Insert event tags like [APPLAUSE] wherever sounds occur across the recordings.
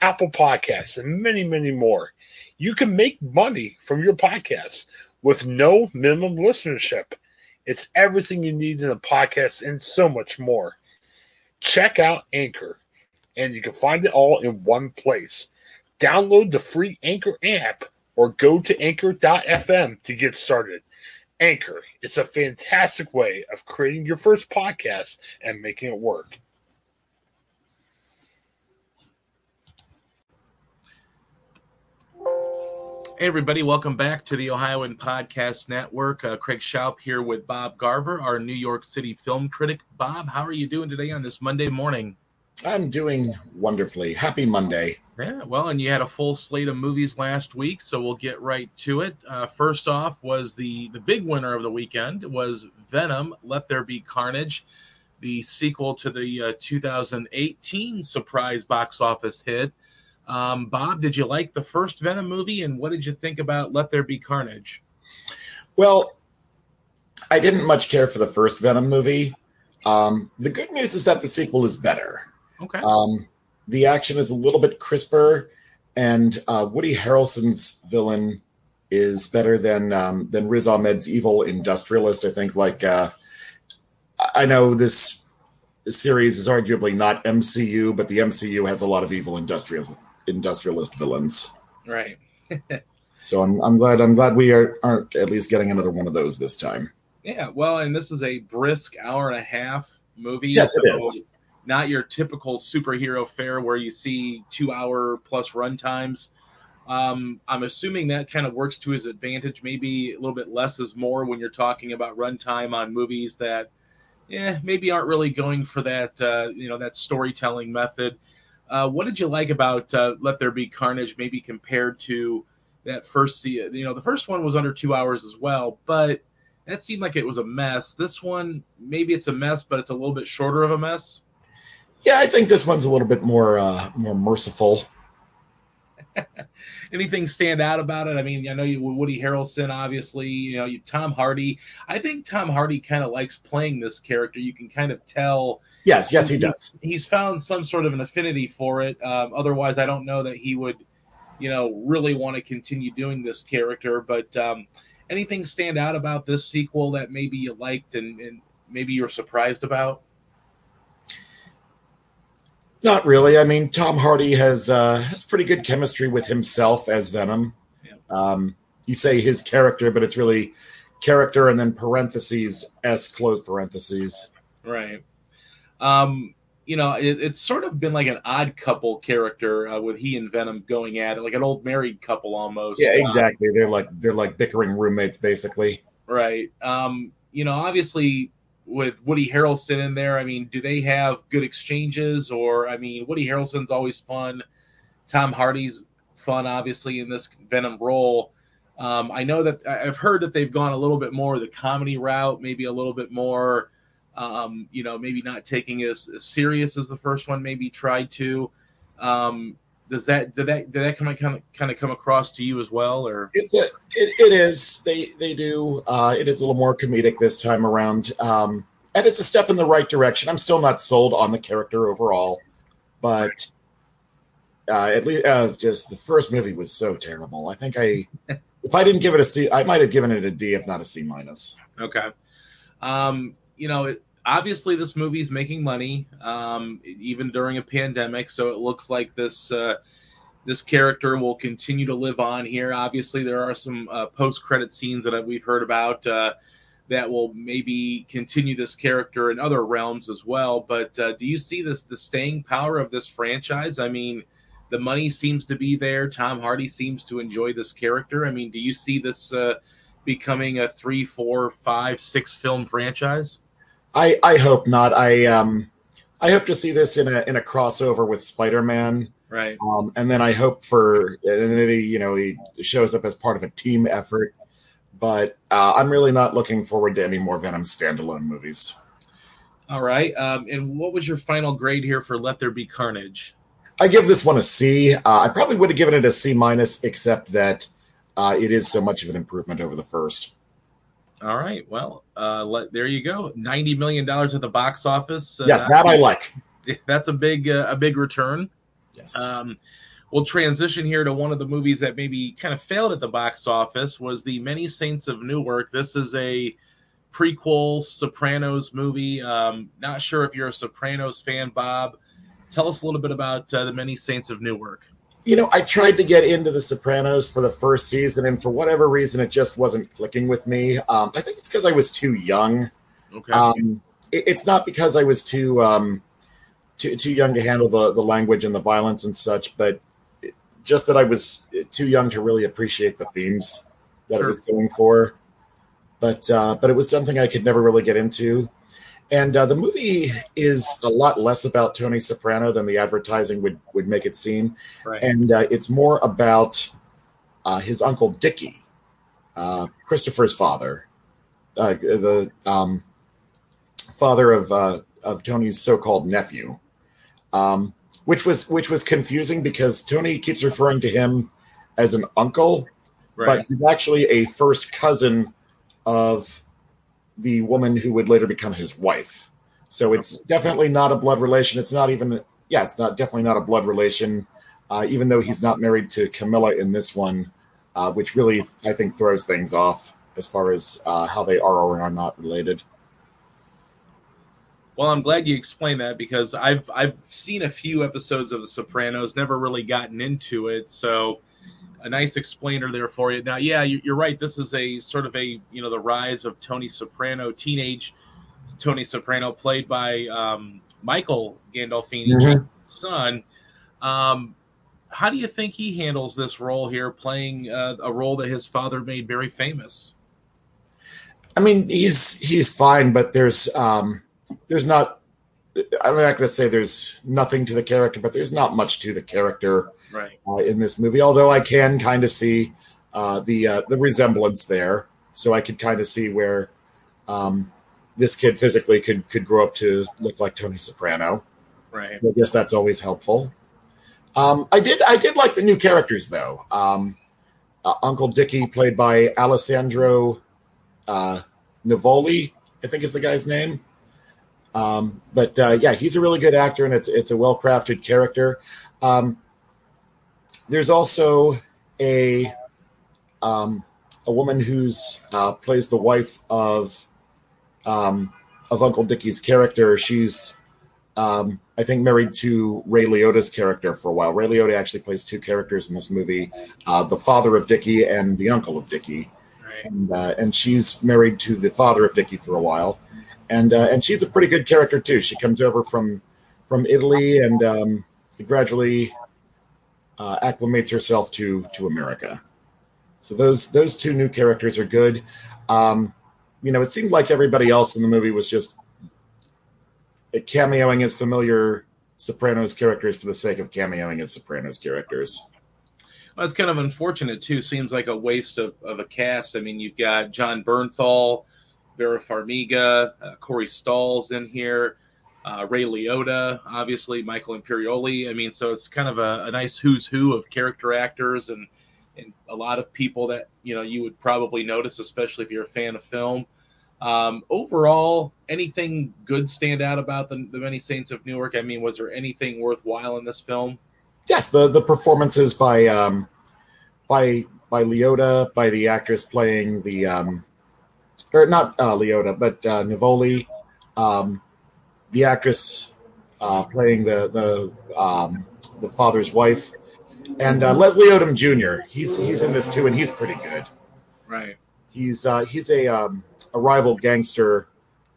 Apple Podcasts, and many, many more. You can make money from your podcast with no minimum listenership. It's everything you need in a podcast and so much more. Check out Anchor, and you can find it all in one place. Download the free Anchor app or go to anchor.fm to get started. Anchor, it's a fantastic way of creating your first podcast and making it work. Hey, everybody, welcome back to the Ohioan Podcast Network. Uh, Craig Shoup here with Bob Garver, our New York City film critic. Bob, how are you doing today on this Monday morning? I'm doing wonderfully. Happy Monday. Yeah, well, and you had a full slate of movies last week, so we'll get right to it. Uh, first off was the the big winner of the weekend was Venom: Let There Be Carnage, the sequel to the uh, 2018 surprise box office hit. Um, Bob, did you like the first Venom movie, and what did you think about Let There Be Carnage? Well, I didn't much care for the first Venom movie. Um, the good news is that the sequel is better. Okay. Um, the action is a little bit crisper, and uh, Woody Harrelson's villain is better than um, than Riz Ahmed's evil industrialist. I think. Like, uh, I know this series is arguably not MCU, but the MCU has a lot of evil industrialists industrialist villains. Right. [LAUGHS] so I'm I'm glad I'm glad we are aren't at least getting another one of those this time. Yeah, well, and this is a brisk hour and a half movie. Yes, so it is. Not your typical superhero fare where you see two hour plus run times. Um, I'm assuming that kind of works to his advantage. Maybe a little bit less is more when you're talking about runtime on movies that, yeah, maybe aren't really going for that, uh, you know, that storytelling method. Uh, what did you like about uh, Let There Be Carnage, maybe compared to that first? You know, the first one was under two hours as well, but that seemed like it was a mess. This one, maybe it's a mess, but it's a little bit shorter of a mess. Yeah, I think this one's a little bit more uh, more merciful. [LAUGHS] anything stand out about it? I mean, I know you Woody Harrelson, obviously. You know, you Tom Hardy. I think Tom Hardy kind of likes playing this character. You can kind of tell. Yes, yes, he does. He's found some sort of an affinity for it. Um, otherwise, I don't know that he would, you know, really want to continue doing this character. But um, anything stand out about this sequel that maybe you liked and, and maybe you're surprised about? Not really. I mean, Tom Hardy has uh, has pretty good chemistry with himself as Venom. Um, you say his character, but it's really character and then parentheses s close parentheses. Right. Um, you know, it, it's sort of been like an odd couple character uh, with he and Venom going at it, like an old married couple almost. Yeah, exactly. Um, they're like they're like bickering roommates, basically. Right. Um, you know, obviously with Woody Harrelson in there, I mean, do they have good exchanges? Or, I mean, Woody Harrelson's always fun. Tom Hardy's fun, obviously, in this Venom role. Um, I know that I've heard that they've gone a little bit more the comedy route, maybe a little bit more, um, you know, maybe not taking as, as, serious as the first one maybe tried to. Um, does that did that did that come kind of kind of come across to you as well, or it's a it, it is they they do uh, it is a little more comedic this time around, um, and it's a step in the right direction. I'm still not sold on the character overall, but uh, at least uh, just the first movie was so terrible. I think I [LAUGHS] if I didn't give it a C, I might have given it a D, if not a C minus. Okay, um, you know it obviously this movie's making money um, even during a pandemic so it looks like this uh, this character will continue to live on here. Obviously there are some uh, post-credit scenes that we've heard about uh, that will maybe continue this character in other realms as well but uh, do you see this the staying power of this franchise? I mean the money seems to be there. Tom hardy seems to enjoy this character. I mean do you see this uh, becoming a three four five six film franchise I I hope not. I um I hope to see this in a in a crossover with Spider Man. Right. Um, and then I hope for and maybe you know he shows up as part of a team effort. but uh, I'm really not looking forward to any more Venom standalone movies. All right. Um, and what was your final grade here for Let There Be Carnage? I give this one a C. Uh, I probably would have given it a C minus, except that uh, it is so much of an improvement over the first. All right. Well, uh, let there you go. Ninety million dollars at the box office. Uh, yes, that I like. [LAUGHS] That's a big uh, a big return. Yes. Um, we'll transition here to one of the movies that maybe kind of failed at the box office was the Many Saints of Newark. This is a prequel Sopranos movie. Um, not sure if you're a Sopranos fan, Bob. Tell us a little bit about uh, the Many Saints of Newark. You know, I tried to get into The Sopranos for the first season, and for whatever reason, it just wasn't clicking with me. Um, I think it's because I was too young. Okay. Um, it, it's not because I was too um, too too young to handle the the language and the violence and such, but just that I was too young to really appreciate the themes that Sure. it was going for. But uh, but it was something I could never really get into. And uh, the movie is a lot less about Tony Soprano than the advertising would, would make it seem. right. And uh, it's more about uh, his uncle Dickie, uh, Christopher's father, uh, the um, father of uh, of Tony's so-called nephew, um, which was which was confusing because Tony keeps referring to him as an uncle, right. but he's actually a first cousin of the woman who would later become his wife. So it's definitely not a blood relation. It's not even yeah, it's not definitely not a blood relation. Uh, even though he's not married to Carmela in this one, uh, which really I think throws things off as far as uh, how they are or are not related. Well, I'm glad you explained that because I've I've seen a few episodes of The Sopranos, never really gotten into it. So, a nice explainer there for you. Now, yeah, you- you're right. This is a sort of a you know the rise of Tony Soprano, teenage Tony Soprano, played by um, Michael Gandolfini, Mhm. Son. Um, how do you think he handles this role here, playing uh, a role that his father made very famous? I mean, he's he's fine, but there's um, there's not. I'm not going to say there's nothing to the character, but there's not much to the character Right. uh, in this movie. Although I can kind of see uh, the uh, the resemblance there, so I could kind of see where um, this kid physically could could grow up to look like Tony Soprano. Right. So I guess that's always helpful. Um, I did I did like the new characters though. Um, uh, Uncle Dickie, played by Alessandro uh, Nivola, I think is the guy's name. Um, but uh, yeah, he's a really good actor, and it's it's a well crafted character. Um, there's also a um, a woman who's uh, plays the wife of um, of Uncle Dickie's character. She's um, I think married to Ray Liotta's character for a while. Ray Liotta actually plays two characters in this movie: uh, the father of Dickie and the uncle of Dickie Right. and uh, and she's married to the father of Dickie for a while, and uh, and she's a pretty good character too. She comes over from from Italy and um, gradually uh, acclimates herself to to America. So those those two new characters are good. Um, you know, it seemed like everybody else in the movie was just cameoing as familiar Sopranos characters for the sake of cameoing as Sopranos characters. Well, it's kind of unfortunate too. Seems like a waste of, of a cast. I mean, you've got Jon Bernthal, Vera Farmiga, uh, Corey Stoll in here, uh, Ray Liotta, obviously Michael Imperioli. I mean, so it's kind of a, a nice who's who of character actors and and a lot of people that you know you would probably notice, especially if you're a fan of film. Um, overall, anything good stand out about the, the Many Saints of Newark? I mean, was there anything worthwhile in this film? yes, the the performances by um, by by Liotta, by the actress playing the um, or not uh, Liotta, but uh, Nivola, um, the actress uh, playing the the um, the father's wife, and uh, Leslie Odom Jr. He's he's in this too, and he's pretty good. Right. He's uh, he's a um, a rival gangster,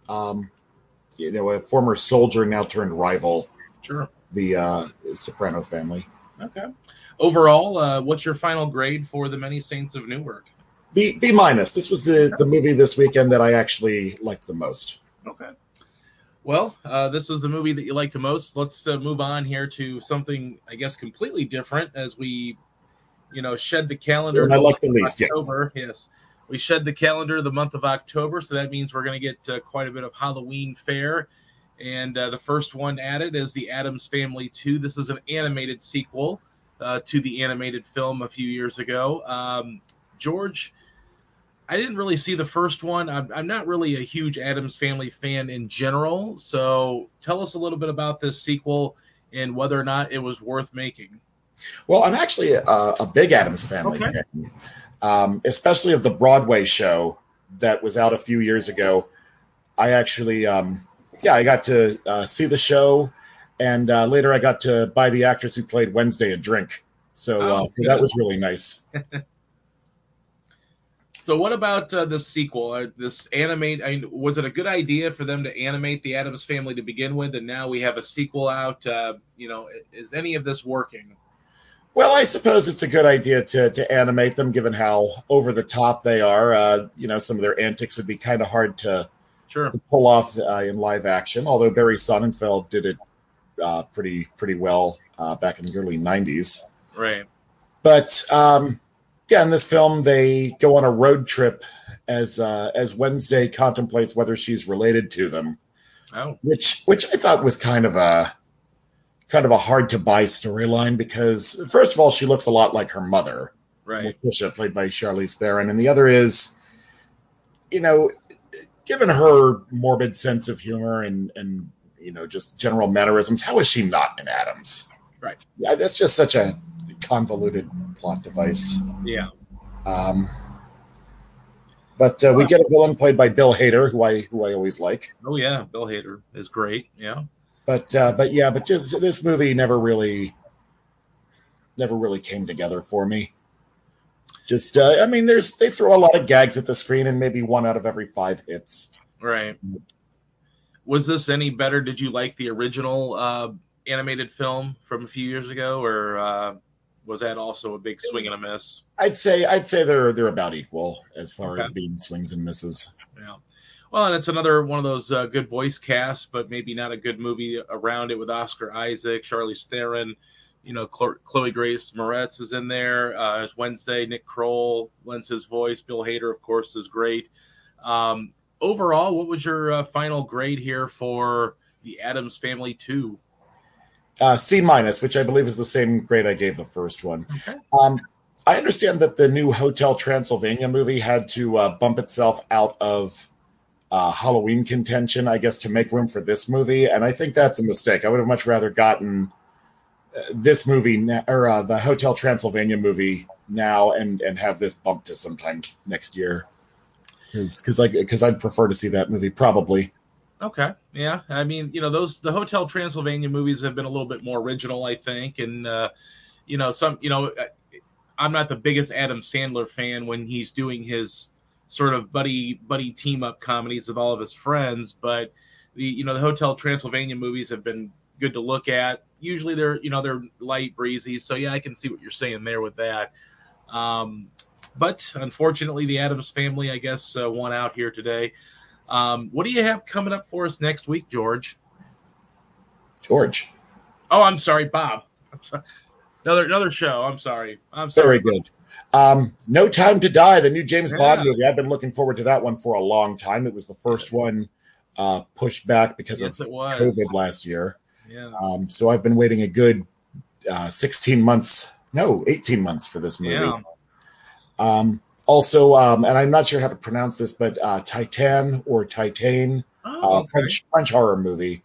um, you know, a former soldier now turned rival. Sure. The uh, Soprano family. Okay. Overall, uh, what's your final grade for the Many Saints of Newark? B B minus. This was the the movie this weekend that I actually liked the most. Okay. Well, uh, this was the movie that you liked the most. Let's uh, move on here to something, I guess, completely different as we, you know, shed the calendar. I like the least, yes. October. Yes. we shed the calendar the month of October, so that means we're going to get uh, quite a bit of Halloween fare. And uh, the first one added is the Addams Family 2. This is an animated sequel uh, to the animated film a few years ago. Um, George, I didn't really see the first one. I'm, I'm, not really a huge Addams Family fan in general. So tell us a little bit about this sequel and whether or not it was worth making. Well, I'm actually a, a big Addams Family okay. fan, um, especially of the Broadway show that was out a few years ago. I actually, um, yeah, I got to uh, see the show, and uh, later I got to buy the actress who played Wednesday a drink. So, oh, uh, so that was really nice. [LAUGHS] So what about uh, this sequel? Uh, this animate? I mean, was it a good idea for them to animate the Addams Family to begin with, and now we have a sequel out? Uh, you know, is any of this working? Well, I suppose it's a good idea to to animate them, given how over the top they are. Uh, you know, some of their antics would be kind of hard to, sure. to pull off uh, in live action. Although Barry Sonnenfeld did it uh, pretty pretty well back in the early '90s, right? But um, yeah, in this film, they go on a road trip as uh, as Wednesday contemplates whether she's related to them. Oh, which which I thought was kind of a kind of a hard to buy storyline because first of all, she looks a lot like her mother, right? Morticia, played by Charlize Theron, and the other is, you know, given her morbid sense of humor and and you know just general mannerisms, how is she not an Addams? Right. Yeah, that's just such a convoluted plot device. Yeah. Um, but uh, we get a villain played by Bill Hader, who I who I always like. Oh yeah, Bill Hader is great. Yeah. But uh, but yeah, but just this movie never really never really came together for me. Just uh, I mean, there's they throw a lot of gags at the screen, and maybe one out of every five hits. Right. Was this any better? Did you like the original uh, animated film from a few years ago, or uh, was that also a big swing and a miss? I'd say I'd say they're they're about equal as far okay. as being swings and misses. Yeah. Well, and it's another one of those uh, good voice casts, but maybe not a good movie around it with Oscar Isaac, Charlize Theron. You know, Chloe Grace Moretz is in there uh, as Wednesday. Nick Kroll lends his voice. Bill Hader, of course, is great. Um, overall, what was your uh, final grade here for the Addams Family Two? Uh, C minus, which I believe is the same grade I gave the first one. Okay. Um, I understand that the new Hotel Transylvania movie had to uh, bump itself out of uh, Halloween contention, I guess, to make room for this movie, and I think that's a mistake. I would have much rather gotten uh, this movie na- or uh, the Hotel Transylvania movie now, and and have this bumped to sometime next year, because because like because I'd prefer to see that movie probably. Okay. Yeah. I mean, you know, those the Hotel Transylvania movies have been a little bit more original, I think, and uh, you know, some, you know, I'm not the biggest Adam Sandler fan when he's doing his sort of buddy buddy team up comedies with all of his friends, but the you know the Hotel Transylvania movies have been good to look at. Usually they're you know they're light breezy, so yeah, I can see what you're saying there with that. Um, but unfortunately, the Addams family, I guess, uh, won out here today. Um, what do you have coming up for us next week, George? George. Oh, I'm sorry, Bob. I'm sorry. Another another show. I'm sorry. I'm sorry. Very good. Um, no Time to Die, the new James yeah. Bond movie. I've been looking forward to that one for a long time. It was the first one uh, pushed back because yes, of COVID last year. Yeah. Um, so I've been waiting a good uh, 16 months, no, 18 months for this movie. Yeah. Um, also, um, and I'm not sure how to pronounce this, but uh, Titan or Titan, oh, uh, okay. French French horror movie,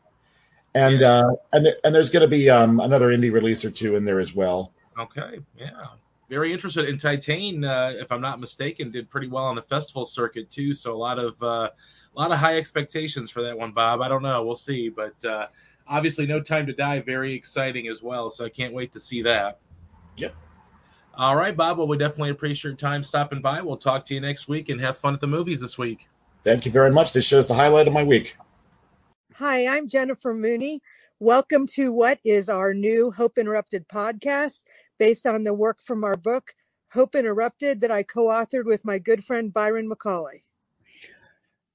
and yeah. uh, and th- and there's going to be um, another indie release or two in there as well. Okay, yeah, very interested in Titan. Uh, if I'm not mistaken, did pretty well on the festival circuit too. So a lot of uh, a lot of high expectations for that one, Bob. I don't know, we'll see, but uh, obviously, No Time to Die, very exciting as well. So I can't wait to see that. Yep. All right, Bob. Well, we definitely appreciate your time stopping by. We'll talk to you next week and have fun at the movies this week. Thank you very much. This shows the highlight of my week. Hi, I'm Jennifer Mooney. Welcome to what is our new Hope Interrupted podcast based on the work from our book, Hope Interrupted, that I co authored with my good friend Byron McCauley.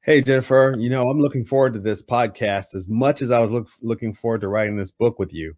Hey, Jennifer. You know, I'm looking forward to this podcast as much as I was look, looking forward to writing this book with you